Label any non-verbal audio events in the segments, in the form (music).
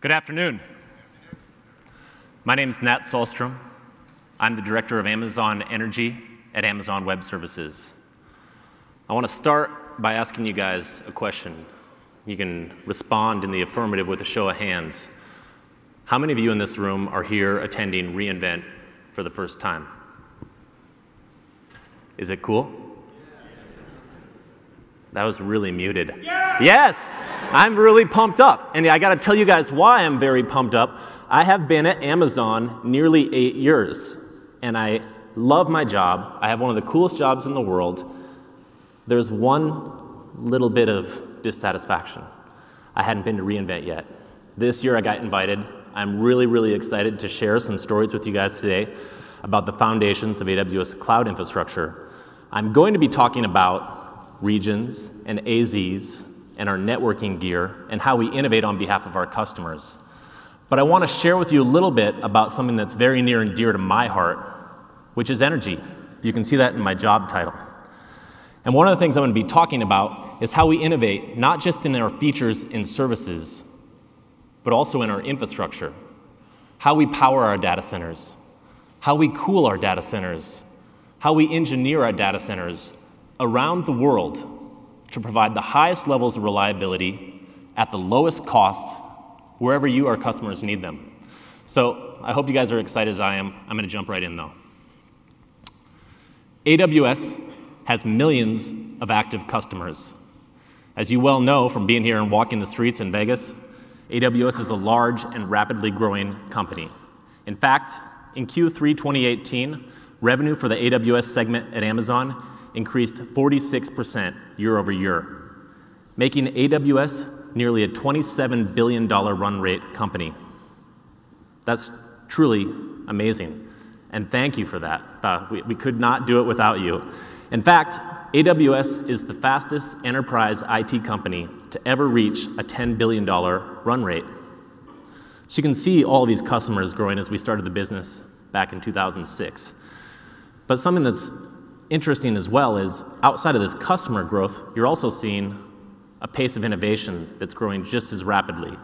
Good afternoon. My name is Nat Sahlstrom. I'm the Director of Amazon Energy at Amazon Web Services. I want to start by asking you guys a question. You can respond in the affirmative with a show of hands. How many of you in this room are here attending reInvent for the first time? Is it cool? That was really muted. Yeah! Yes! I'm really pumped up. And I got to tell you guys why I'm very pumped up. I have been at Amazon nearly eight years, and I love my job. I have one of the coolest jobs in the world. There's one little bit of dissatisfaction. I hadn't been to reInvent yet. This year I got invited. I'm really, really excited to share some stories with you guys today about the foundations of AWS cloud infrastructure. I'm going to be talking about regions and AZs and our networking gear and how we innovate on behalf of our customers. But I want to share with you a little bit about something that's very near and dear to my heart, which is energy. You can see that in my job title. And one of the things I'm going to be talking about is how we innovate, not just in our features and services, but also in our infrastructure. How we power our data centers, how we cool our data centers, how we engineer our data centers around the world to provide the highest levels of reliability at the lowest costs wherever you, our customers, need them. So I hope you guys are excited as I am. I'm going to jump right in, though. AWS has millions of active customers. As you well know from being here and walking the streets in Vegas, AWS is a large and rapidly growing company. In fact, in Q3 2018, revenue for the AWS segment at Amazon increased 46% year over year, making AWS nearly a $27 billion run rate company. That's truly amazing. And thank you for that. Uh, we, we could not do it without you. In fact, AWS is the fastest enterprise IT company to ever reach a $10 billion run rate. So you can see all these customers growing as we started the business back in 2006. But something that's interesting as well is outside of this customer growth, you're also seeing a pace of innovation that's growing just as rapidly.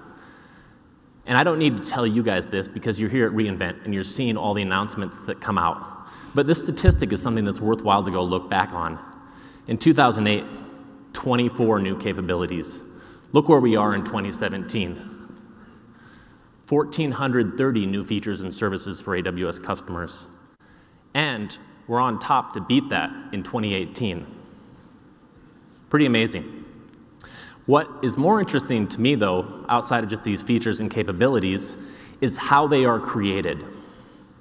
And I don't need to tell you guys this because you're here at reInvent and you're seeing all the announcements that come out. But this statistic is something that's worthwhile to go look back on. In 2008, 24 new capabilities. Look where we are in 2017. 1,430 new features and services for AWS customers. And we're on top to beat that in 2018. Pretty amazing. What is more interesting to me, though, outside of just these features and capabilities, is how they are created.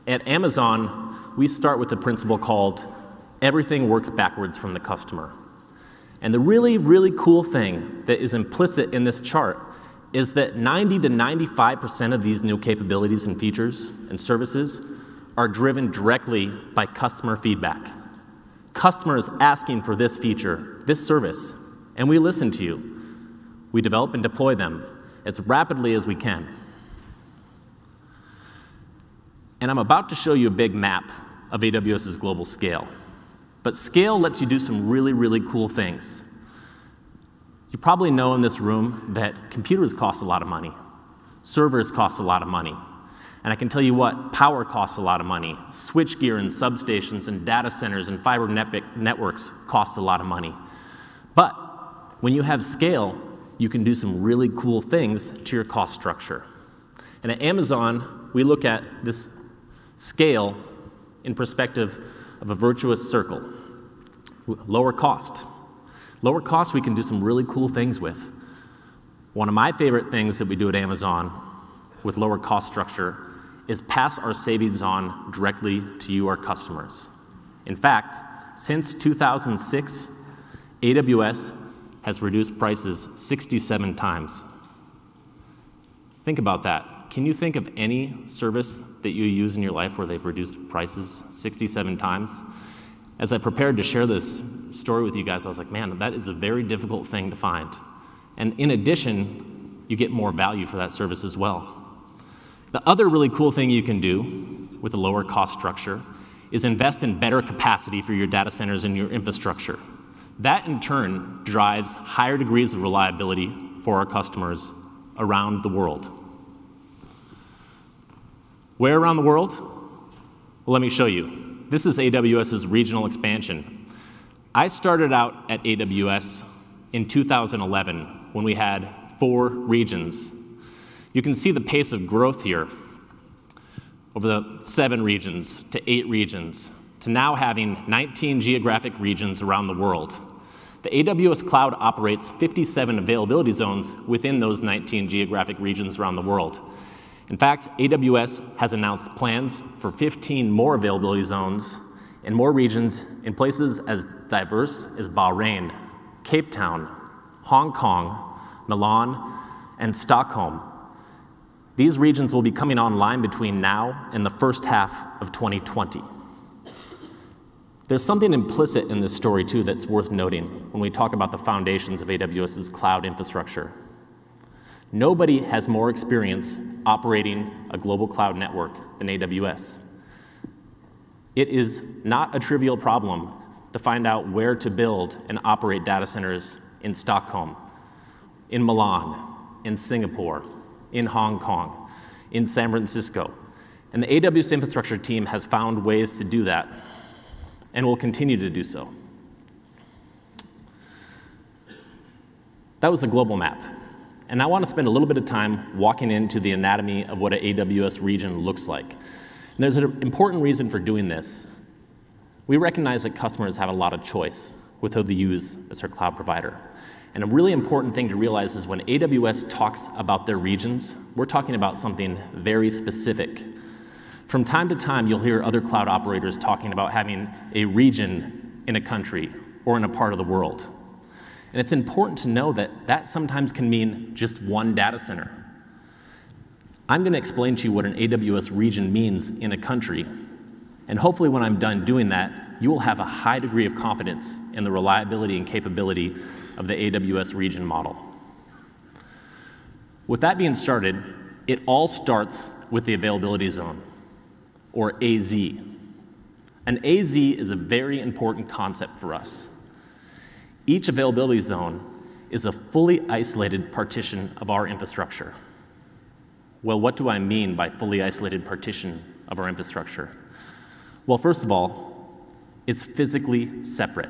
At Amazon, we start with a principle called everything works backwards from the customer. And the really, really cool thing that is implicit in this chart is that 90 to 95% of these new capabilities and features and services are driven directly by customer feedback. Customers asking for this feature, this service, and we listen to you. We develop and deploy them as rapidly as we can. And I'm about to show you a big map of AWS's global scale. But scale lets you do some really, really cool things. You probably know in this room that computers cost a lot of money, servers cost a lot of money, and I can tell you what, power costs a lot of money. Switchgear and substations and data centers and fiber net networks cost a lot of money. But when you have scale, you can do some really cool things to your cost structure. And at Amazon, we look at this scale in perspective of a virtuous circle. Lower cost. Lower cost, we can do some really cool things with. One of my favorite things that we do at Amazon with lower cost structure is pass our savings on directly to you, our customers. In fact, since 2006, AWS has reduced prices 67 times. Think about that. Can you think of any service that you use in your life where they've reduced prices 67 times? As I prepared to share this story with you guys, I was like, man, that is a very difficult thing to find. And in addition, you get more value for that service as well. The other really cool thing you can do with a lower cost structure is invest in better capacity for your data centers and your infrastructure. That in turn drives higher degrees of reliability for our customers around the world. Where around the world? Well, let me show you. This is AWS's regional expansion. I started out at AWS in 2011 when we had four regions. You can see the pace of growth here over the seven regions to eight regions to now having 19 geographic regions around the world. The AWS cloud operates 57 availability zones within those 19 geographic regions around the world. In fact, AWS has announced plans for 15 more availability zones in more regions in places as diverse as Bahrain, Cape Town, Hong Kong, Milan, and Stockholm. These regions will be coming online between now and the first half of 2020. There's something implicit in this story, too, that's worth noting when we talk about the foundations of AWS's cloud infrastructure. Nobody has more experience operating a global cloud network than AWS. It is not a trivial problem to find out where to build and operate data centers in Stockholm, in Milan, in Singapore, in Hong Kong, in San Francisco. And the AWS infrastructure team has found ways to do that and will continue to do so. That was a global map. And I want to spend a little bit of time walking into the anatomy of what an AWS region looks like. And there's an important reason for doing this. We recognize that customers have a lot of choice with who they use as their cloud provider. And a really important thing to realize is when AWS talks about their regions, we're talking about something very specific. From time to time, you'll hear other cloud operators talking about having a region in a country or in a part of the world. And it's important to know that that sometimes can mean just one data center. I'm going to explain to you what an AWS region means in a country. And hopefully, when I'm done doing that, you will have a high degree of confidence in the reliability and capability of the AWS region model. With that being started, it all starts with the availability zone, or AZ. An AZ is a very important concept for us. Each availability zone is a fully isolated partition of our infrastructure. Well, what do I mean by fully isolated partition of our infrastructure? Well, first of all, it's physically separate.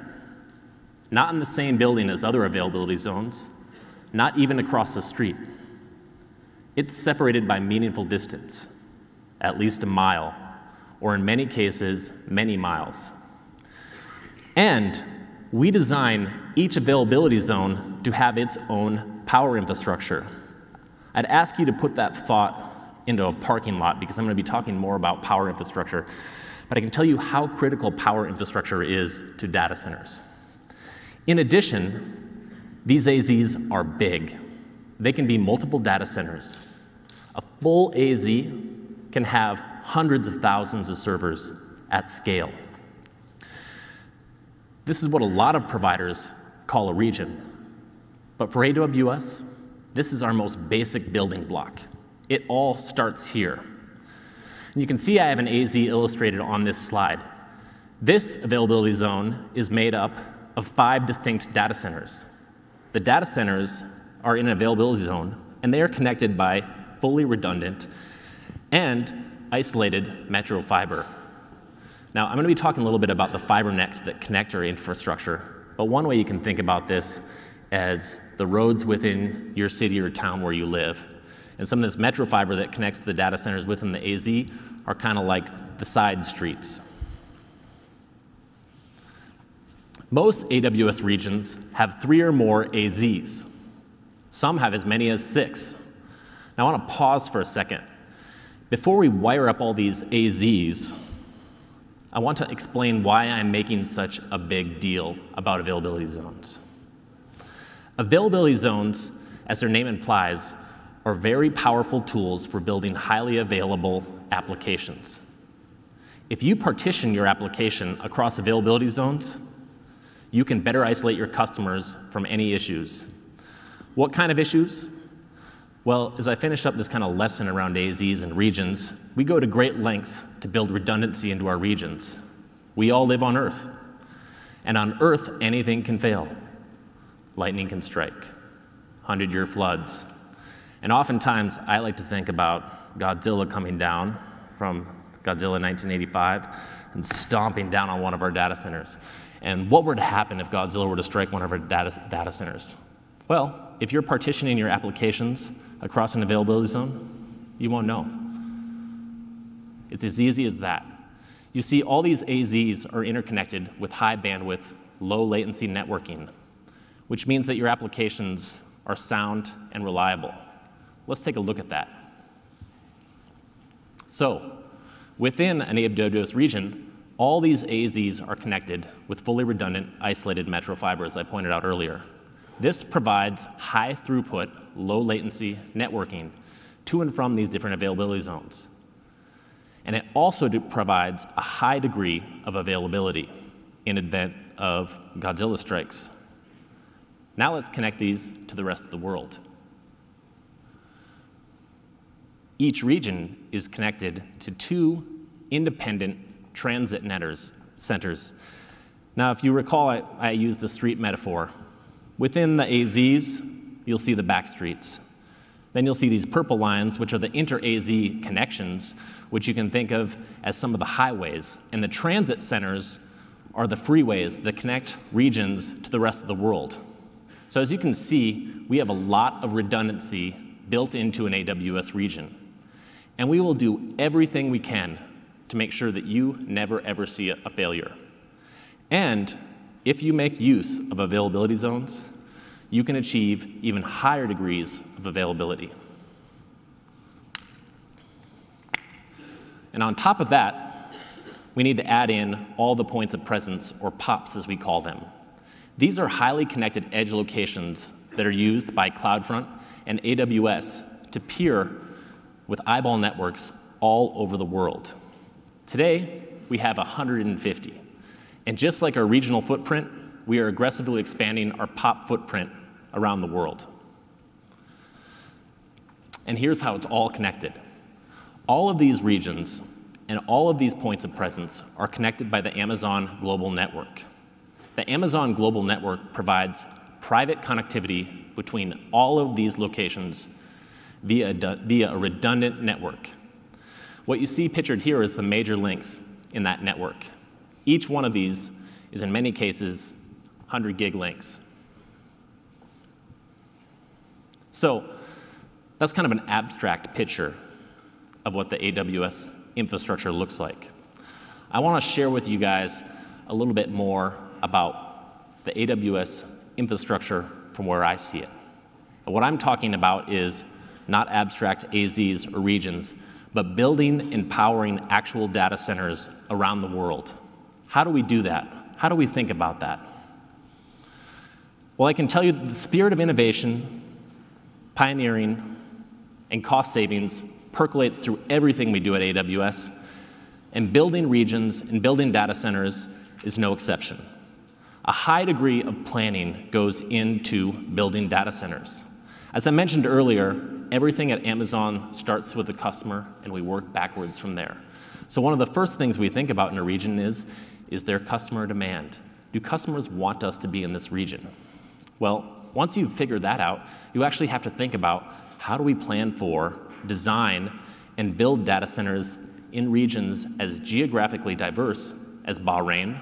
Not in the same building as other availability zones, not even across the street. It's separated by meaningful distance, at least a mile, or in many cases, many miles. And we design each availability zone to have its own power infrastructure. I'd ask you to put that thought into a parking lot because I'm going to be talking more about power infrastructure. But I can tell you how critical power infrastructure is to data centers. In addition, these AZs are big. They can be multiple data centers. A full AZ can have hundreds of thousands of servers at scale. This is what a lot of providers call a region. But for AWS, this is our most basic building block. It all starts here. And you can see I have an AZ illustrated on this slide. This availability zone is made up of five distinct data centers. The data centers are in an availability zone, and they are connected by fully redundant and isolated metro fiber. Now, I'm going to be talking a little bit about the fiber nets that connect our infrastructure, but one way you can think about this as the roads within your city or town where you live. And some of this metro fiber that connects the data centers within the AZ are kind of like the side streets. Most AWS regions have three or more AZs. Some have as many as six. Now, I want to pause for a second. Before we wire up all these AZs, I want to explain why I'm making such a big deal about availability zones. Availability zones, as their name implies, are very powerful tools for building highly available applications. If you partition your application across availability zones, you can better isolate your customers from any issues. What kind of issues? Well, as I finish up this kind of lesson around AZs and regions, we go to great lengths to build redundancy into our regions. We all live on Earth. And on Earth, anything can fail. Lightning can strike, 100 year floods. And oftentimes, I like to think about Godzilla coming down from Godzilla 1985 and stomping down on one of our data centers. And what were to happen if Godzilla were to strike one of our data, data centers? Well, if you're partitioning your applications across an availability zone, you won't know. It's as easy as that. You see, all these AZs are interconnected with high bandwidth, low latency networking, which means that your applications are sound and reliable. Let's take a look at that. So, within an AWS region, all these AZs are connected with fully redundant, isolated metro fiber, as I pointed out earlier. This provides high throughput, low latency networking to and from these different availability zones. And it also provides a high degree of availability in event of Godzilla strikes. Now let's connect these to the rest of the world. Each region is connected to two independent transit netters, centers. Now, if you recall, I, I used a street metaphor. Within the AZs, you'll see the back streets. Then you'll see these purple lines, which are the inter-AZ connections, which you can think of as some of the highways. And the transit centers are the freeways that connect regions to the rest of the world. So as you can see, we have a lot of redundancy built into an AWS region. And we will do everything we can to make sure that you never ever see a failure. And if you make use of availability zones, you can achieve even higher degrees of availability. And on top of that, we need to add in all the points of presence, or POPs as we call them. These are highly connected edge locations that are used by CloudFront and AWS to peer with eyeball networks all over the world. Today, we have 150. And just like our regional footprint, we are aggressively expanding our POP footprint around the world. And here's how it's all connected. All of these regions and all of these points of presence are connected by the Amazon Global Network. The Amazon Global Network provides private connectivity between all of these locations via, via a redundant network. What you see pictured here is some major links in that network. Each one of these is in many cases 100 gig links. So that's kind of an abstract picture of what the AWS infrastructure looks like. I want to share with you guys a little bit more about the AWS infrastructure from where I see it. What I'm talking about is not abstract AZs or regions, but building and powering actual data centers around the world. How do we do that? How do we think about that? Well, I can tell you that the spirit of innovation pioneering, and cost savings percolates through everything we do at AWS, and building regions and building data centers is no exception. A high degree of planning goes into building data centers. As I mentioned earlier, everything at Amazon starts with the customer, and we work backwards from there. So one of the first things we think about in a region is, is there customer demand? Do customers want us to be in this region? Well, once you've figured that out, you actually have to think about how do we plan for, design, and build data centers in regions as geographically diverse as Bahrain,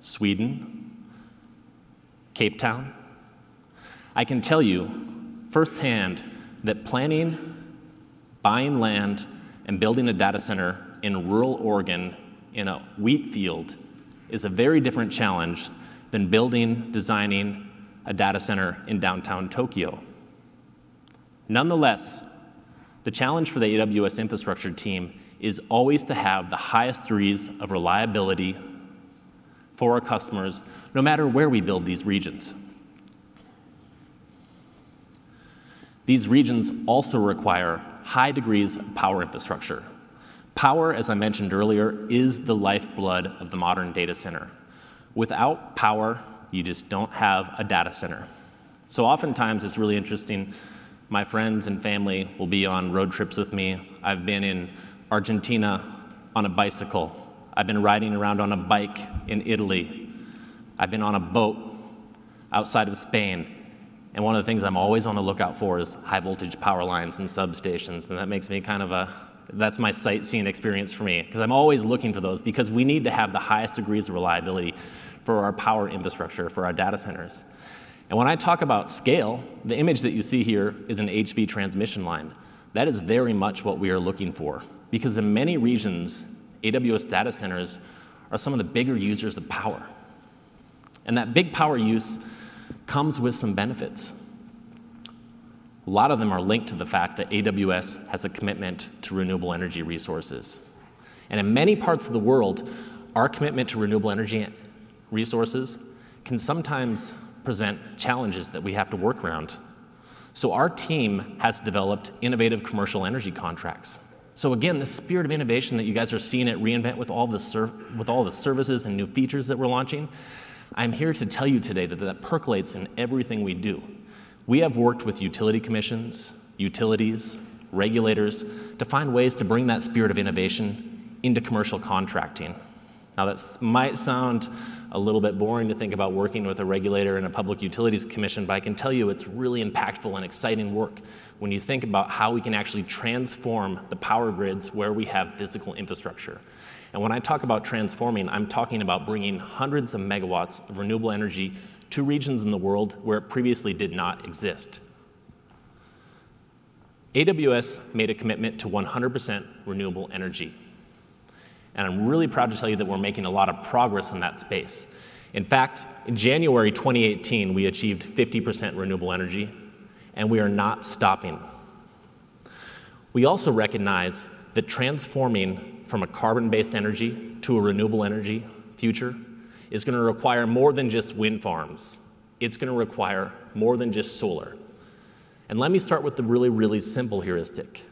Sweden, Cape Town. I can tell you firsthand that planning, buying land, and building a data center in rural Oregon in a wheat field is a very different challenge than building, designing, a data center in downtown Tokyo. Nonetheless, the challenge for the AWS infrastructure team is always to have the highest degrees of reliability for our customers, no matter where we build these regions. These regions also require high degrees of power infrastructure. Power, as I mentioned earlier, is the lifeblood of the modern data center. Without power, you just don't have a data center. So oftentimes it's really interesting. My friends and family will be on road trips with me. I've been in Argentina on a bicycle. I've been riding around on a bike in Italy. I've been on a boat outside of Spain. And one of the things I'm always on the lookout for is high voltage power lines and substations. And that makes me kind of a That's my sightseeing experience for me, because I'm always looking for those, because we need to have the highest degrees of reliability for our power infrastructure, for our data centers. And when I talk about scale, the image that you see here is an HV transmission line. That is very much what we are looking for, because in many regions, AWS data centers are some of the bigger users of power. And that big power use comes with some benefits. A lot of them are linked to the fact that AWS has a commitment to renewable energy resources. And in many parts of the world, our commitment to renewable energy resources can sometimes present challenges that we have to work around. So our team has developed innovative commercial energy contracts. So again, the spirit of innovation that you guys are seeing at reInvent with all the, with all the services and new features that we're launching, I'm here to tell you today that that percolates in everything we do. We have worked with utility commissions, utilities, regulators to find ways to bring that spirit of innovation into commercial contracting. Now, that might sound a little bit boring to think about working with a regulator and a public utilities commission, but I can tell you it's really impactful and exciting work when you think about how we can actually transform the power grids where we have physical infrastructure. And when I talk about transforming, I'm talking about bringing hundreds of megawatts of renewable energy to regions in the world where it previously did not exist. AWS made a commitment to 100% renewable energy. And I'm really proud to tell you that we're making a lot of progress in that space. In fact, in January 2018, we achieved 50% renewable energy, and we are not stopping. We also recognize that transforming from a carbon based energy to a renewable energy future is going to require more than just wind farms. It's going to require more than just solar. And let me start with the really, really simple heuristic.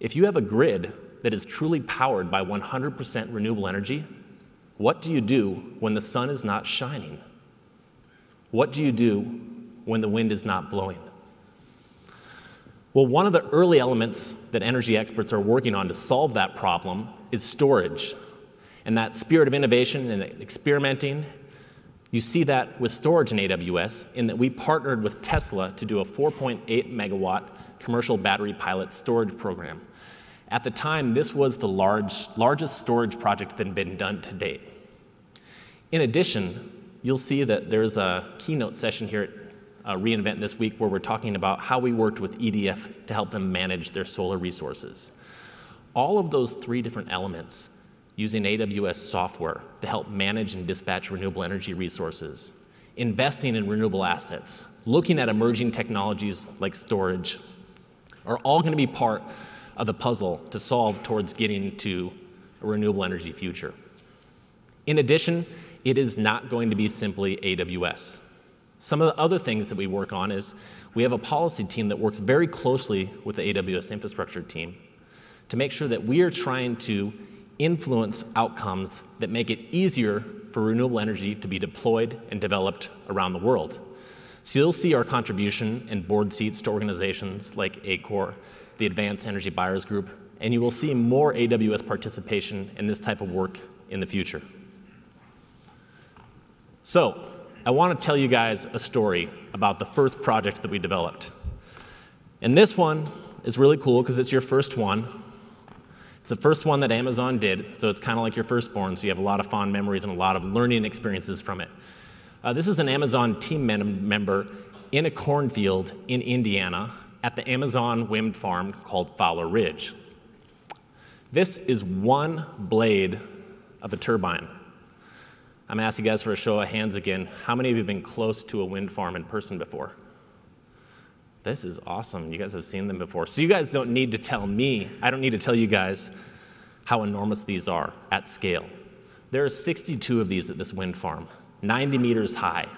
If you have a grid that is truly powered by 100% renewable energy, what do you do when the sun is not shining? What do you do when the wind is not blowing? Well, one of the early elements that energy experts are working on to solve that problem is storage. And that spirit of innovation and experimenting, you see that with storage in AWS, in that we partnered with Tesla to do a 4.8 megawatt commercial battery pilot storage program. At the time, this was the large, largest storage project that had been done to date. In addition, you'll see that there's a keynote session here at uh, reInvent this week where we're talking about how we worked with EDF to help them manage their solar resources. All of those three different elements using AWS software to help manage and dispatch renewable energy resources, investing in renewable assets, looking at emerging technologies like storage, are all going to be part of the puzzle to solve towards getting to a renewable energy future. In addition, it is not going to be simply AWS. Some of the other things that we work on is we have a policy team that works very closely with the AWS infrastructure team to make sure that we are trying to influence outcomes that make it easier for renewable energy to be deployed and developed around the world. So you'll see our contribution in board seats to organizations like ACORE, the Advanced Energy Buyers Group, and you will see more AWS participation in this type of work in the future. So, I want to tell you guys a story about the first project that we developed. And this one is really cool because it's your first one. It's the first one that Amazon did, so it's kind of like your firstborn, so you have a lot of fond memories and a lot of learning experiences from it. Uh, this is an Amazon team member in a cornfield in Indiana at the Amazon wind farm called Fowler Ridge. This is one blade of a turbine. I'm gonna ask you guys for a show of hands again. How many of you have been close to a wind farm in person before? This is awesome. You guys have seen them before. So you guys don't need to tell me, I don't need to tell you guys how enormous these are at scale. There are 62 of these at this wind farm, 90 meters high,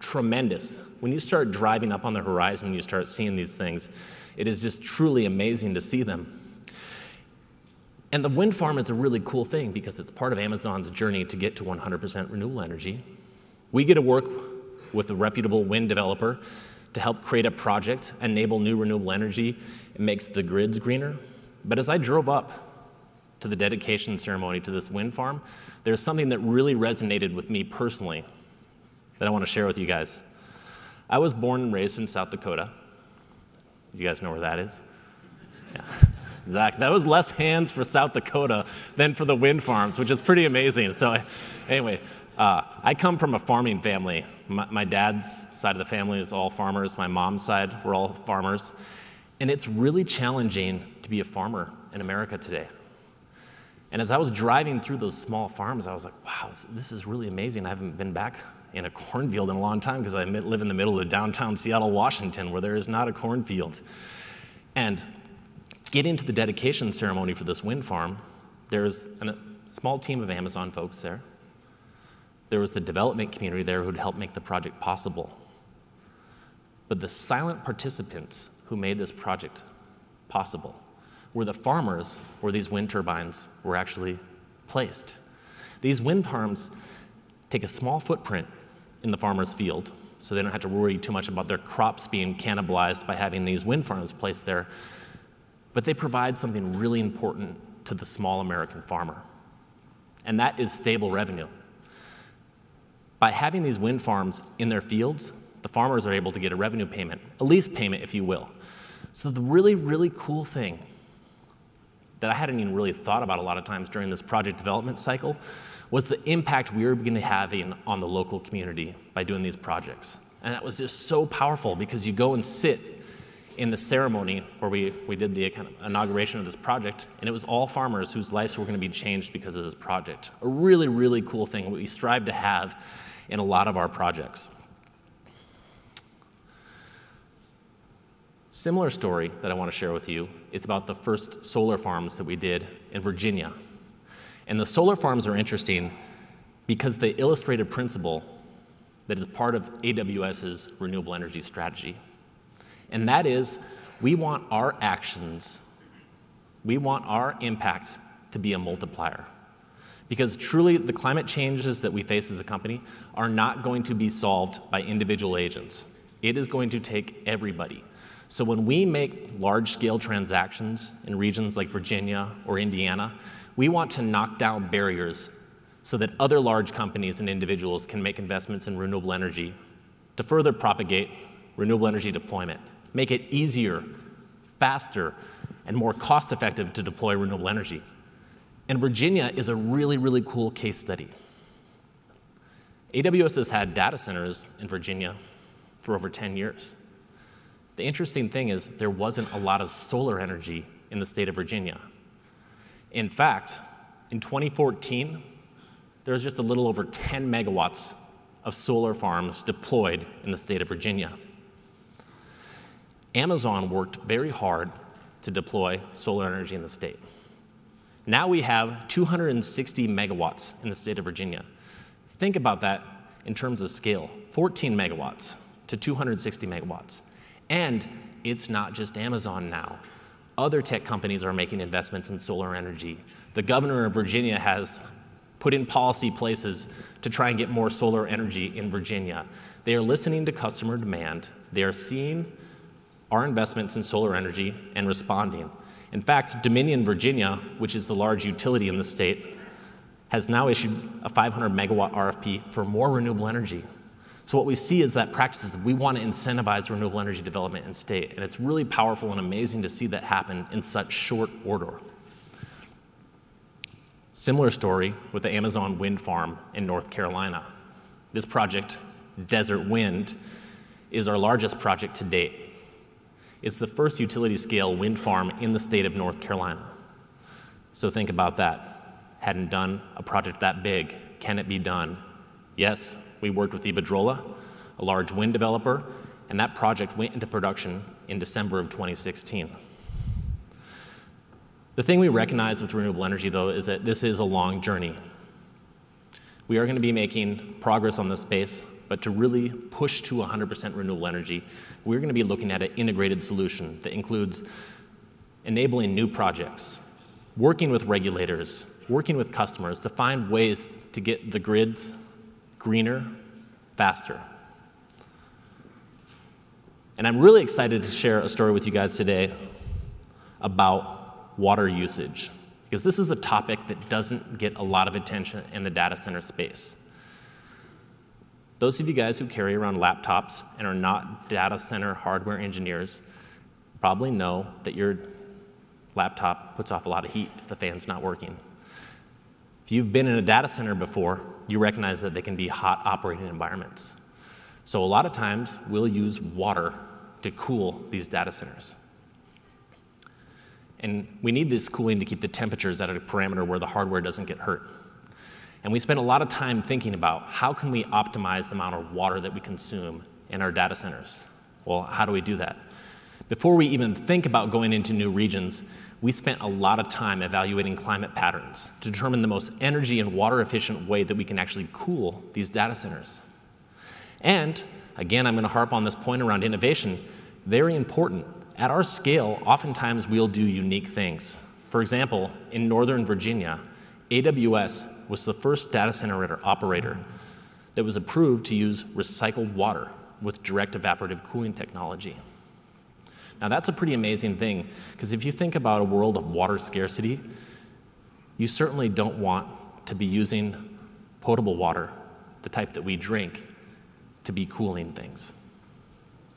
tremendous. When you start driving up on the horizon, you start seeing these things, it is just truly amazing to see them. And the wind farm is a really cool thing because it's part of Amazon's journey to get to 100% renewable energy. We get to work with a reputable wind developer to help create a project, enable new renewable energy. It makes the grids greener. But as I drove up to the dedication ceremony to this wind farm, there's something that really resonated with me personally that I want to share with you guys. I was born and raised in South Dakota. You guys know where that is? Yeah. (laughs) Zach. That was less hands for South Dakota than for the wind farms, which is pretty amazing. So, anyway, uh, I come from a farming family. My, my, dad's side of the family is all farmers. My mom's side, we're all farmers. And it's really challenging to be a farmer in America today. And as I was driving through those small farms, I was like, wow, this, this is really amazing. I haven't been back in a cornfield in a long time because I live in the middle of downtown Seattle, Washington, where there is not a cornfield. And getting to the dedication ceremony for this wind farm, there's a small team of Amazon folks there. There was the development community there who'd help make the project possible. But the silent participants who made this project possible were the farmers where these wind turbines were actually placed. These wind farms take a small footprint in the farmer's field, so they don't have to worry too much about their crops being cannibalized by having these wind farms placed there but they provide something really important to the small American farmer, and that is stable revenue. By having these wind farms in their fields, the farmers are able to get a revenue payment, a lease payment, if you will. So, the really, really cool thing that I hadn't even really thought about a lot of times during this project development cycle was the impact we were beginning to having on the local community by doing these projects. And that was just so powerful because you go and sit in the ceremony where we, we did the kind of inauguration of this project, and it was all farmers whose lives were going to be changed because of this project. A really, really cool thing we strive to have in a lot of our projects. Similar story that I want to share with you is about the first solar farms that we did in Virginia. And the solar farms are interesting because they illustrate a principle that is part of AWS's renewable energy strategy and that is we want our actions, we want our impacts to be a multiplier. Because truly, the climate changes that we face as a company are not going to be solved by individual agents. It is going to take everybody. So when we make large scale transactions in regions like Virginia or Indiana, we want to knock down barriers so that other large companies and individuals can make investments in renewable energy to further propagate renewable energy deployment make it easier, faster, and more cost effective to deploy renewable energy. And Virginia is a really, really cool case study. AWS has had data centers in Virginia for over 10 years. The interesting thing is there wasn't a lot of solar energy in the state of Virginia. In fact, in 2014, there was just a little over 10 megawatts of solar farms deployed in the state of Virginia. Amazon worked very hard to deploy solar energy in the state. Now we have 260 megawatts in the state of Virginia. Think about that in terms of scale 14 megawatts to 260 megawatts. And it's not just Amazon now. Other tech companies are making investments in solar energy. The governor of Virginia has put in policy places to try and get more solar energy in Virginia. They are listening to customer demand. They are seeing our investments in solar energy and responding. In fact, Dominion Virginia, which is the large utility in the state, has now issued a 500 megawatt RFP for more renewable energy. So what we see is that practices, we want to incentivize renewable energy development in state, and it's really powerful and amazing to see that happen in such short order. Similar story with the Amazon wind farm in North Carolina. This project, Desert Wind, is our largest project to date. It's the first utility scale wind farm in the state of North Carolina. So think about that. Hadn't done a project that big. Can it be done? Yes, we worked with Iberdrola, a large wind developer, and that project went into production in December of 2016. The thing we recognize with renewable energy, though, is that this is a long journey. We are going to be making progress on this space, but to really push to 100% renewable energy, we're going to be looking at an integrated solution that includes enabling new projects, working with regulators, working with customers to find ways to get the grids greener, faster. And I'm really excited to share a story with you guys today about water usage, because this is a topic that doesn't get a lot of attention in the data center space. Those of you guys who carry around laptops and are not data center hardware engineers probably know that your laptop puts off a lot of heat if the fan's not working. If you've been in a data center before, you recognize that they can be hot operating environments. So a lot of times, we'll use water to cool these data centers. And we need this cooling to keep the temperatures at a parameter where the hardware doesn't get hurt. And we spend a lot of time thinking about how can we optimize the amount of water that we consume in our data centers. Well, how do we do that? Before we even think about going into new regions, we spent a lot of time evaluating climate patterns to determine the most energy and water efficient way that we can actually cool these data centers. And again, I'm going to harp on this point around innovation. Very important. At our scale, oftentimes we'll do unique things. For example, in Northern Virginia, AWS was the first data center operator that was approved to use recycled water with direct evaporative cooling technology. Now, that's a pretty amazing thing, because if you think about a world of water scarcity, you certainly don't want to be using potable water, the type that we drink, to be cooling things.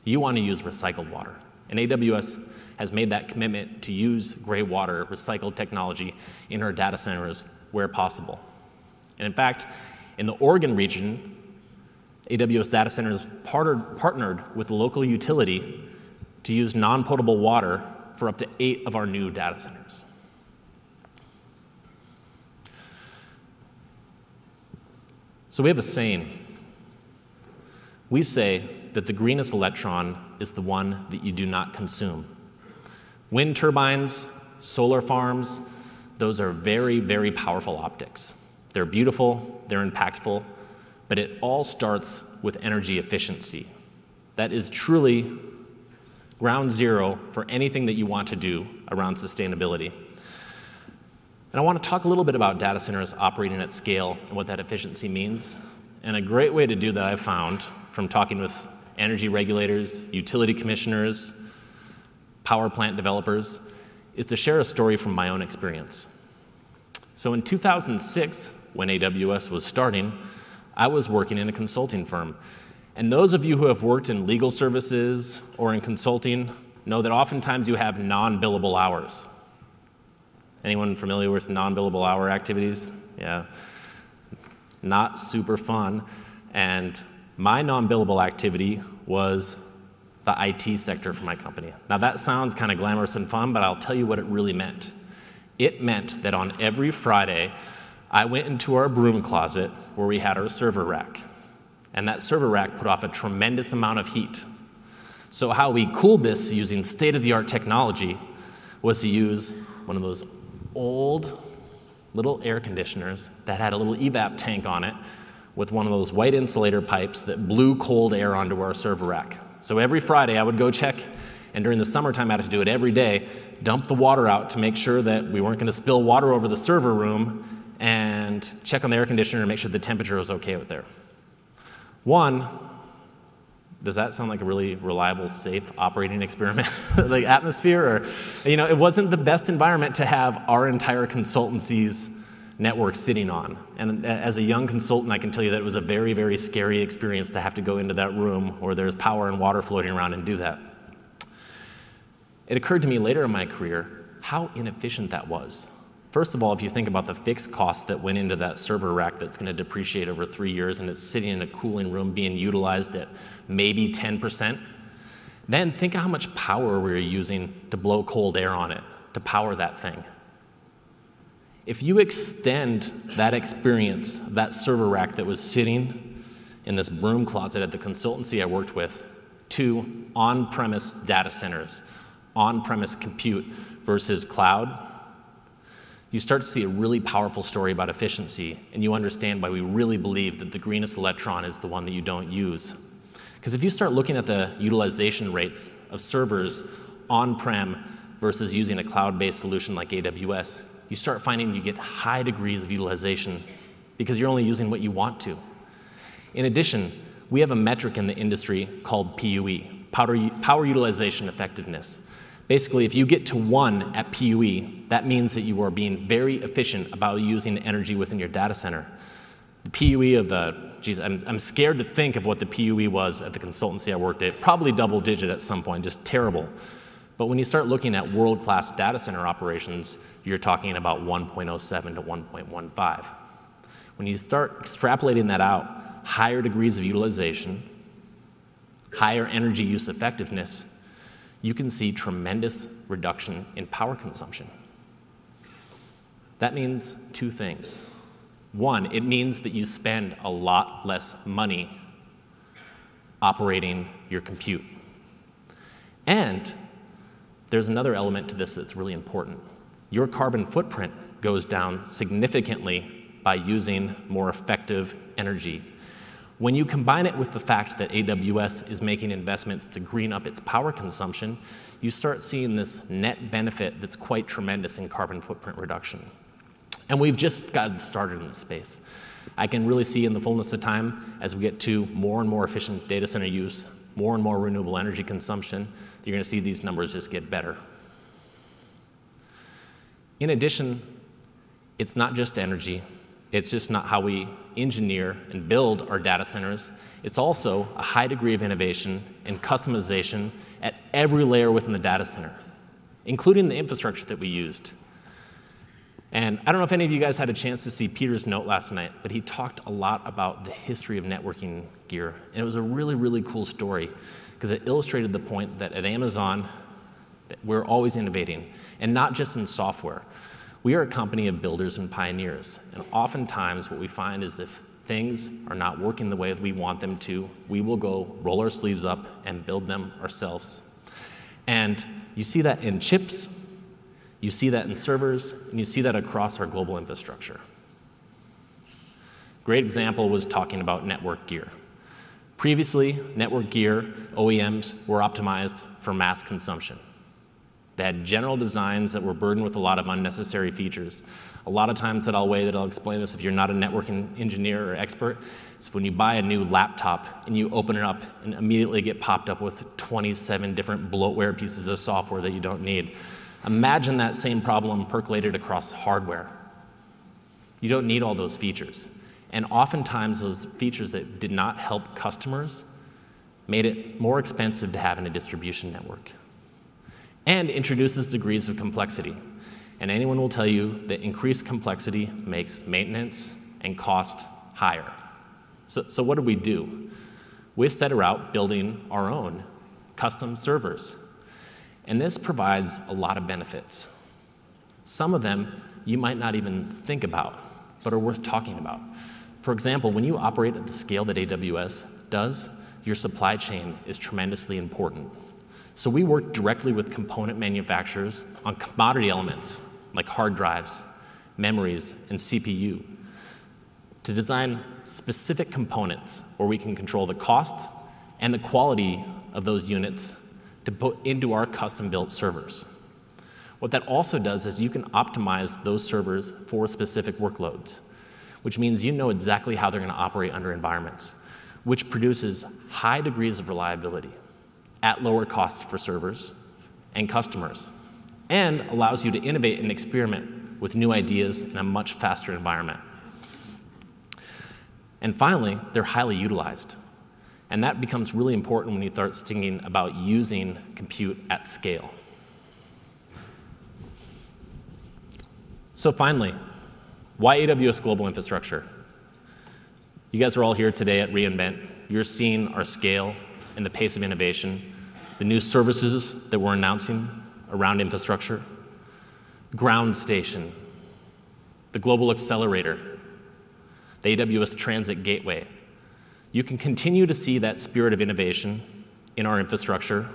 You want to use recycled water. And AWS has made that commitment to use gray water recycled technology in our data centers where possible. And in fact, in the Oregon region, AWS data centers partnered, partnered with a local utility to use non potable water for up to eight of our new data centers. So we have a saying. We say that the greenest electron is the one that you do not consume. Wind turbines, solar farms, those are very, very powerful optics. They're beautiful, they're impactful, but it all starts with energy efficiency. That is truly ground zero for anything that you want to do around sustainability. And I want to talk a little bit about data centers operating at scale and what that efficiency means. And a great way to do that I've found from talking with energy regulators, utility commissioners, power plant developers, is to share a story from my own experience. So in 2006, when AWS was starting, I was working in a consulting firm. And those of you who have worked in legal services or in consulting know that oftentimes you have non billable hours. Anyone familiar with non billable hour activities? Yeah. Not super fun. And my non billable activity was the IT sector for my company. Now, that sounds kind of glamorous and fun, but I'll tell you what it really meant. It meant that on every Friday, I went into our broom closet where we had our server rack. And that server rack put off a tremendous amount of heat. So, how we cooled this using state of the art technology was to use one of those old little air conditioners that had a little evap tank on it with one of those white insulator pipes that blew cold air onto our server rack. So every Friday I would go check, and during the summertime I had to do it every day, dump the water out to make sure that we weren't going to spill water over the server room, and check on the air conditioner and make sure the temperature was okay with there. One, does that sound like a really reliable, safe operating experiment, (laughs) like atmosphere? Or, you know, it wasn't the best environment to have our entire consultancy's network sitting on. And as a young consultant, I can tell you that it was a very, very scary experience to have to go into that room where there's power and water floating around and do that. It occurred to me later in my career how inefficient that was. First of all, if you think about the fixed cost that went into that server rack that's going to depreciate over three years and it's sitting in a cooling room being utilized at maybe 10%, then think of how much power we are using to blow cold air on it to power that thing. If you extend that experience, that server rack that was sitting in this broom closet at the consultancy I worked with, to on premise data centers, on premise compute versus cloud, you start to see a really powerful story about efficiency, and you understand why we really believe that the greenest electron is the one that you don't use. Because if you start looking at the utilization rates of servers on prem versus using a cloud based solution like AWS, you start finding you get high degrees of utilization because you're only using what you want to. In addition, we have a metric in the industry called PUE, power, power utilization effectiveness. Basically, if you get to one at PUE, that means that you are being very efficient about using energy within your data center. The PUE of the, geez, I'm, I'm scared to think of what the PUE was at the consultancy I worked at, probably double digit at some point, just terrible. But when you start looking at world-class data center operations, you're talking about 1.07 to 1.15. When you start extrapolating that out, higher degrees of utilization, higher energy use effectiveness, you can see tremendous reduction in power consumption. That means two things. One, it means that you spend a lot less money operating your compute. And there's another element to this that's really important. Your carbon footprint goes down significantly by using more effective energy. When you combine it with the fact that AWS is making investments to green up its power consumption, you start seeing this net benefit that's quite tremendous in carbon footprint reduction. And we've just gotten started in this space. I can really see in the fullness of time, as we get to more and more efficient data center use, more and more renewable energy consumption, you're going to see these numbers just get better. In addition, it's not just energy. It's just not how we engineer and build our data centers. It's also a high degree of innovation and customization at every layer within the data center, including the infrastructure that we used. And I don't know if any of you guys had a chance to see Peter's note last night, but he talked a lot about the history of networking gear. And it was a really, really cool story because it illustrated the point that at Amazon, we're always innovating, and not just in software. We are a company of builders and pioneers, and oftentimes what we find is if things are not working the way that we want them to, we will go roll our sleeves up and build them ourselves. And you see that in chips, you see that in servers, and you see that across our global infrastructure. Great example was talking about network gear. Previously, network gear OEMs were optimized for mass consumption. They had general designs that were burdened with a lot of unnecessary features. A lot of times that I'll way that I'll explain this if you're not a networking engineer or expert is when you buy a new laptop and you open it up and immediately get popped up with 27 different bloatware pieces of software that you don't need. Imagine that same problem percolated across hardware. You don't need all those features. And oftentimes, those features that did not help customers made it more expensive to have in a distribution network and introduces degrees of complexity. And anyone will tell you that increased complexity makes maintenance and cost higher. So, so what do we do? We set about building our own custom servers and this provides a lot of benefits. Some of them you might not even think about, but are worth talking about. For example, when you operate at the scale that AWS does, your supply chain is tremendously important. So we work directly with component manufacturers on commodity elements like hard drives, memories, and CPU to design specific components where we can control the cost and the quality of those units to put into our custom-built servers. What that also does is you can optimize those servers for specific workloads, which means you know exactly how they're going to operate under environments, which produces high degrees of reliability at lower costs for servers and customers, and allows you to innovate and experiment with new ideas in a much faster environment. And finally, they're highly utilized. And that becomes really important when you start thinking about using compute at scale. So finally, why AWS Global Infrastructure? You guys are all here today at reInvent. You're seeing our scale and the pace of innovation, the new services that we're announcing around infrastructure, Ground Station, the Global Accelerator, the AWS Transit Gateway, you can continue to see that spirit of innovation in our infrastructure,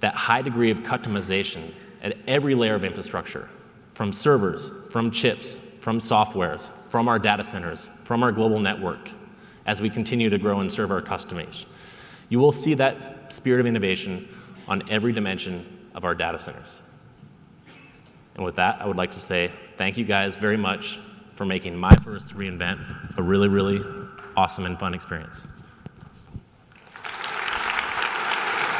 that high degree of customization at every layer of infrastructure, from servers, from chips, from softwares, from our data centers, from our global network, as we continue to grow and serve our customers. You will see that spirit of innovation on every dimension of our data centers. And with that, I would like to say thank you guys very much for making my first reInvent a really, really awesome and fun experience.